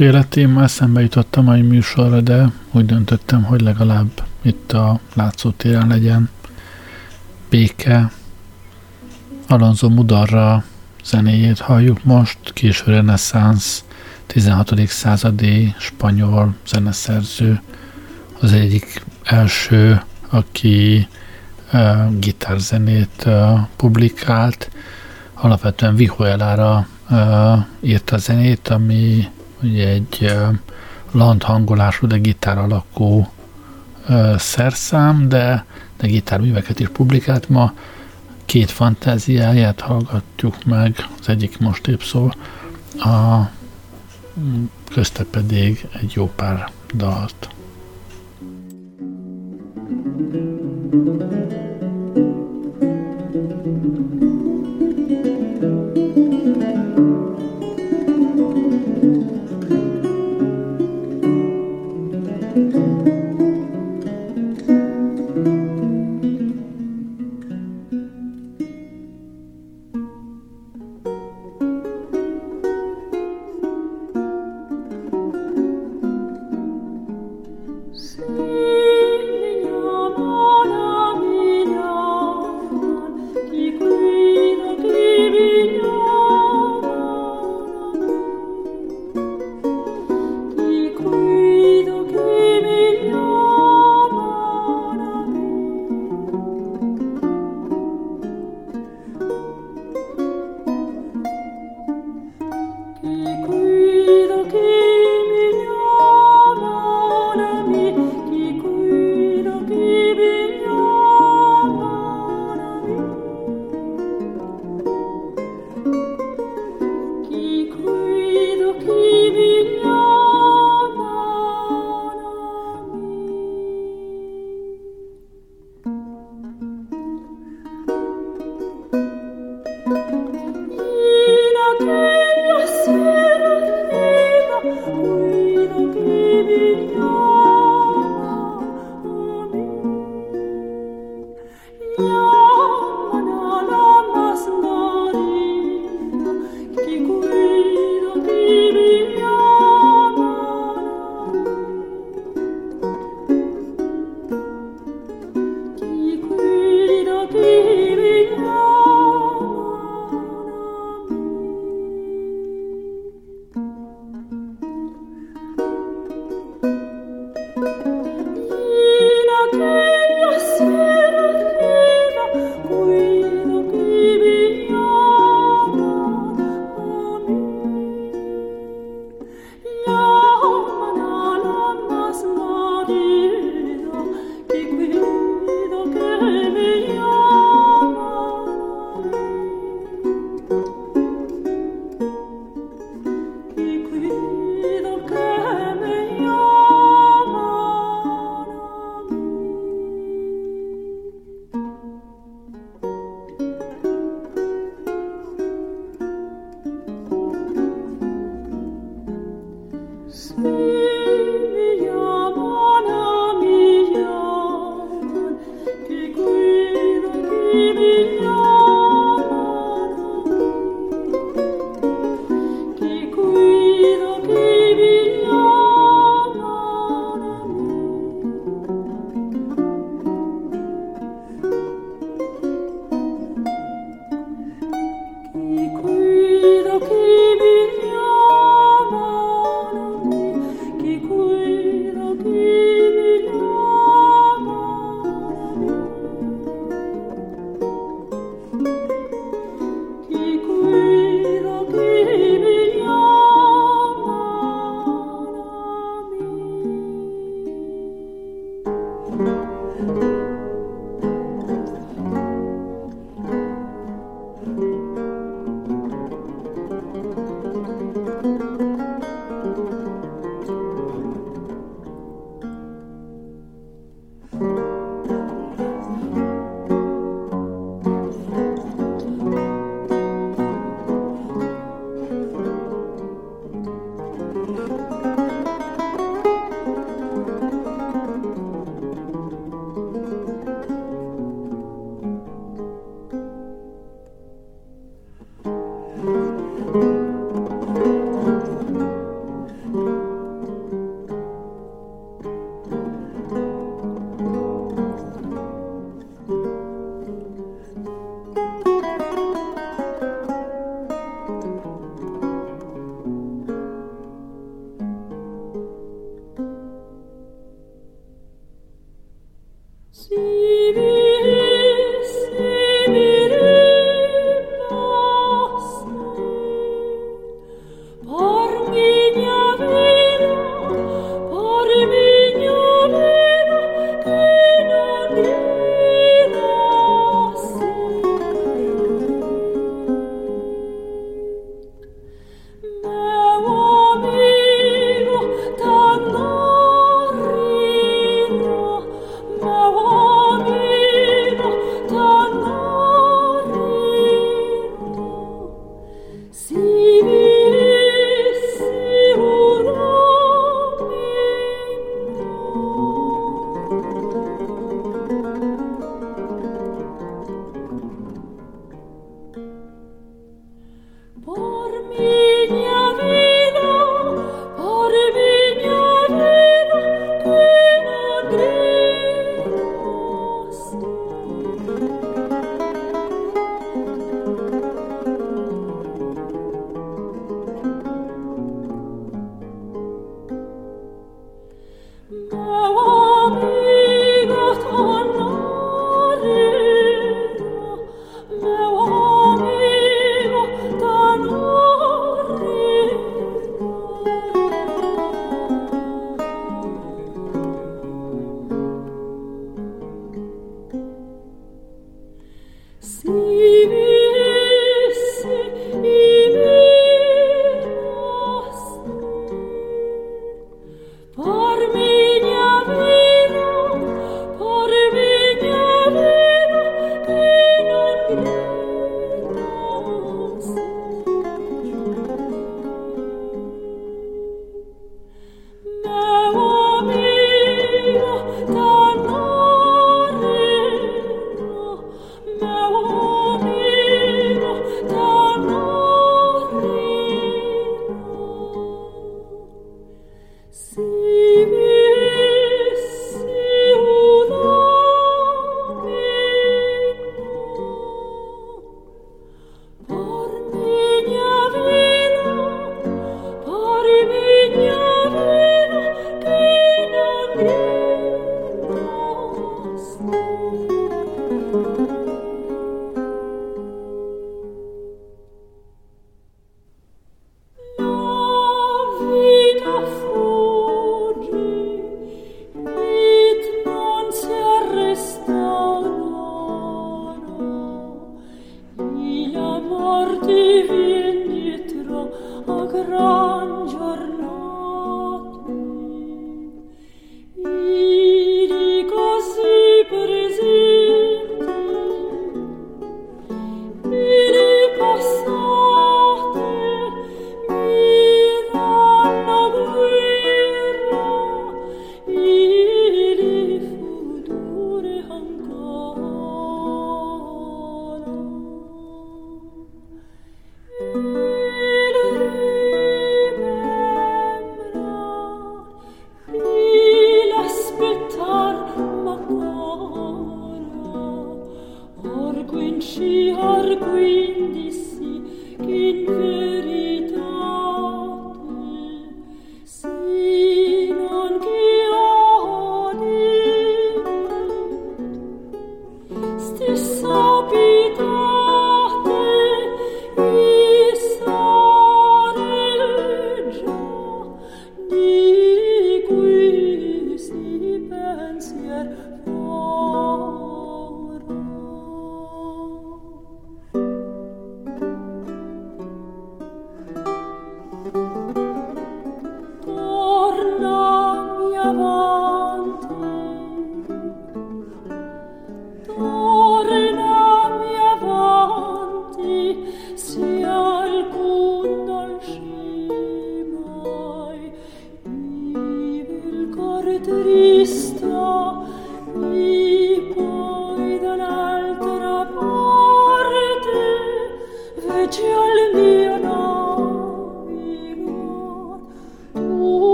sokféle téma eszembe jutott a mai műsorra, de úgy döntöttem, hogy legalább itt a látszótéren legyen béke. Alonso Mudarra zenéjét halljuk most, késő reneszánsz, 16. századi spanyol zeneszerző, az egyik első, aki uh, gitárzenét uh, publikált, alapvetően Vihuelára uh, írta a zenét, ami ugye egy land hangolású, de gitár alakú szerszám, de, de gitárműveket is publikált ma. Két fantáziáját hallgatjuk meg, az egyik most épp szól, a közte pedig egy jó pár dalt. thank you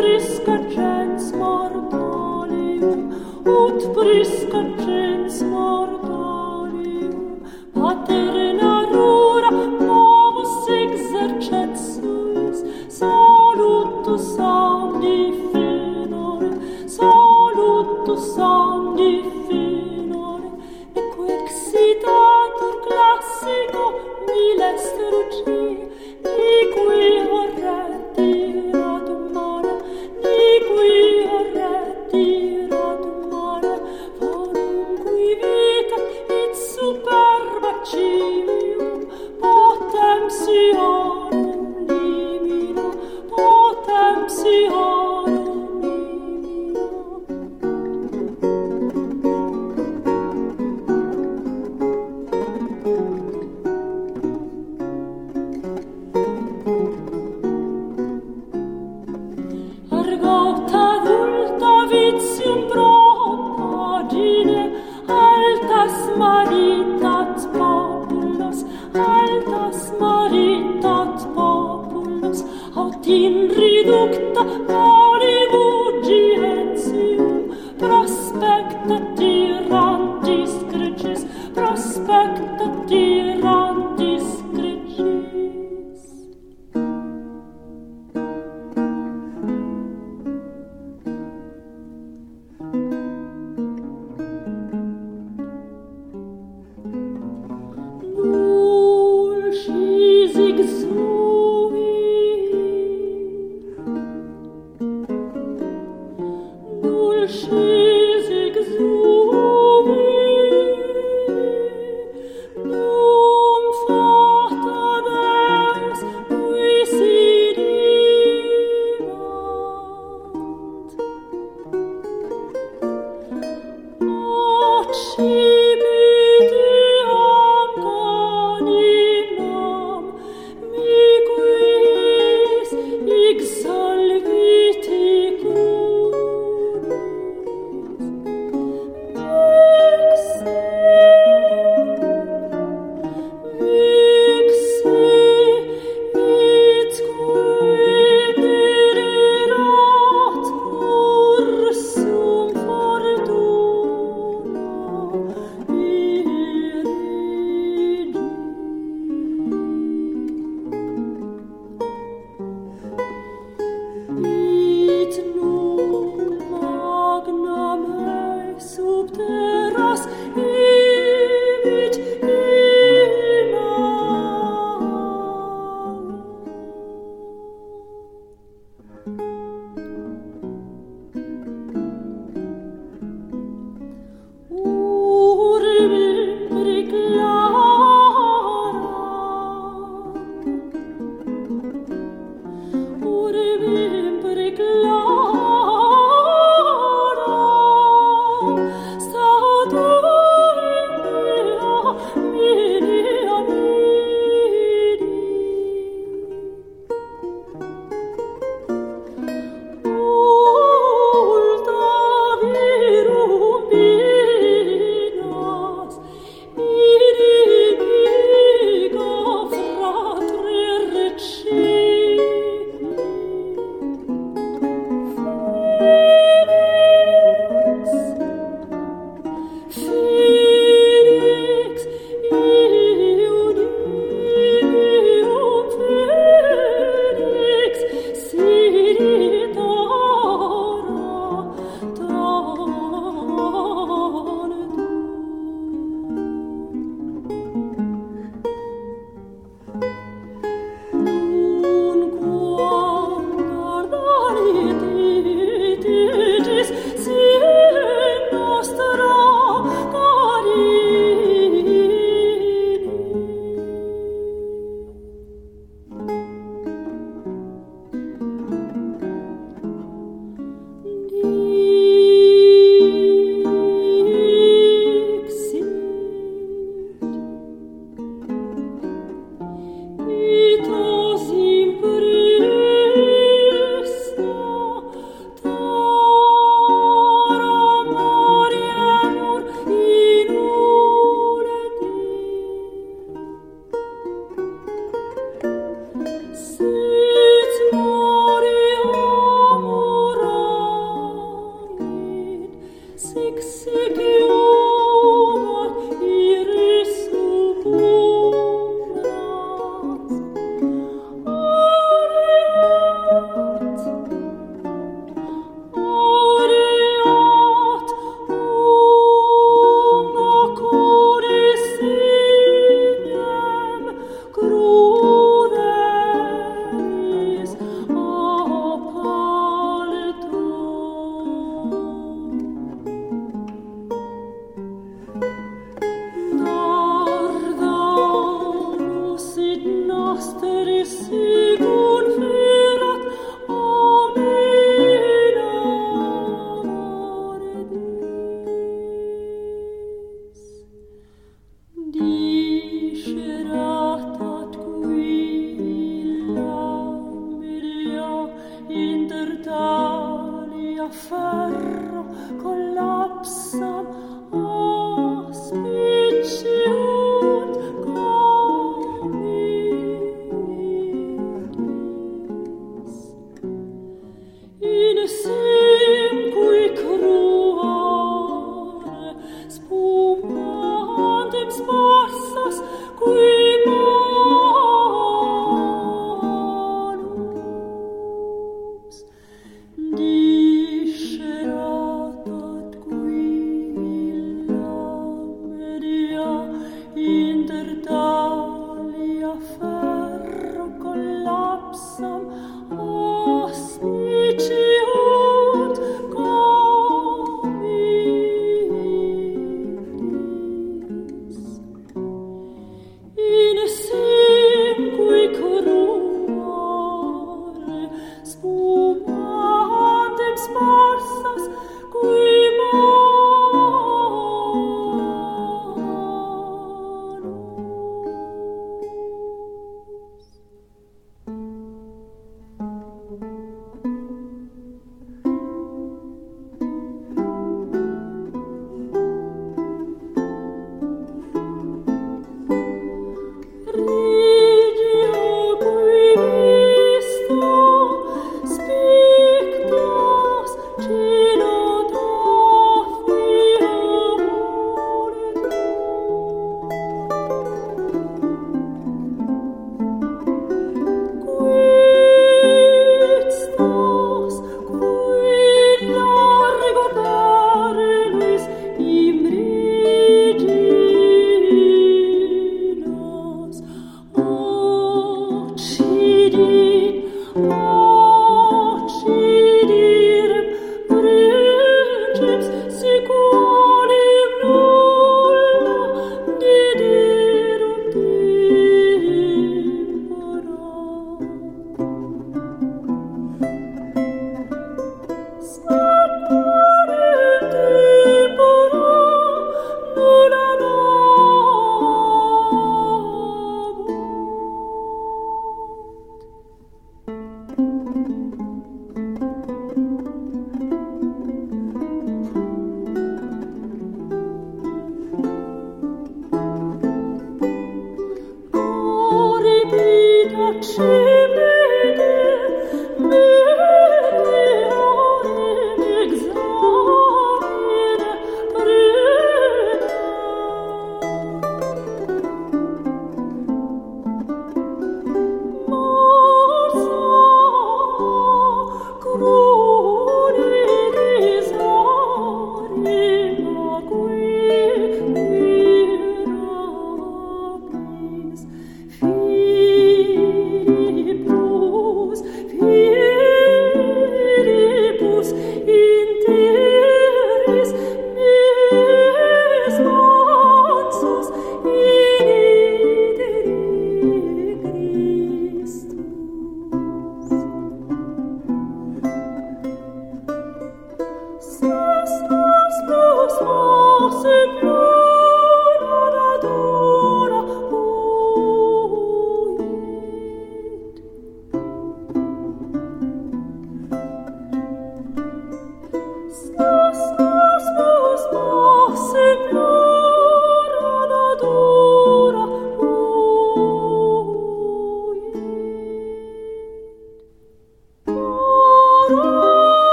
priskačen smordolim, odpriskačen. some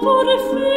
pure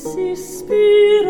se inspira.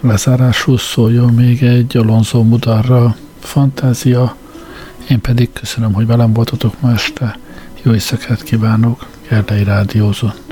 Lezárásul szóljon még egy Alonso Mudarra fantázia. Én pedig köszönöm, hogy velem voltatok ma este. Jó éjszakát kívánok, Gerlei Rádiózott.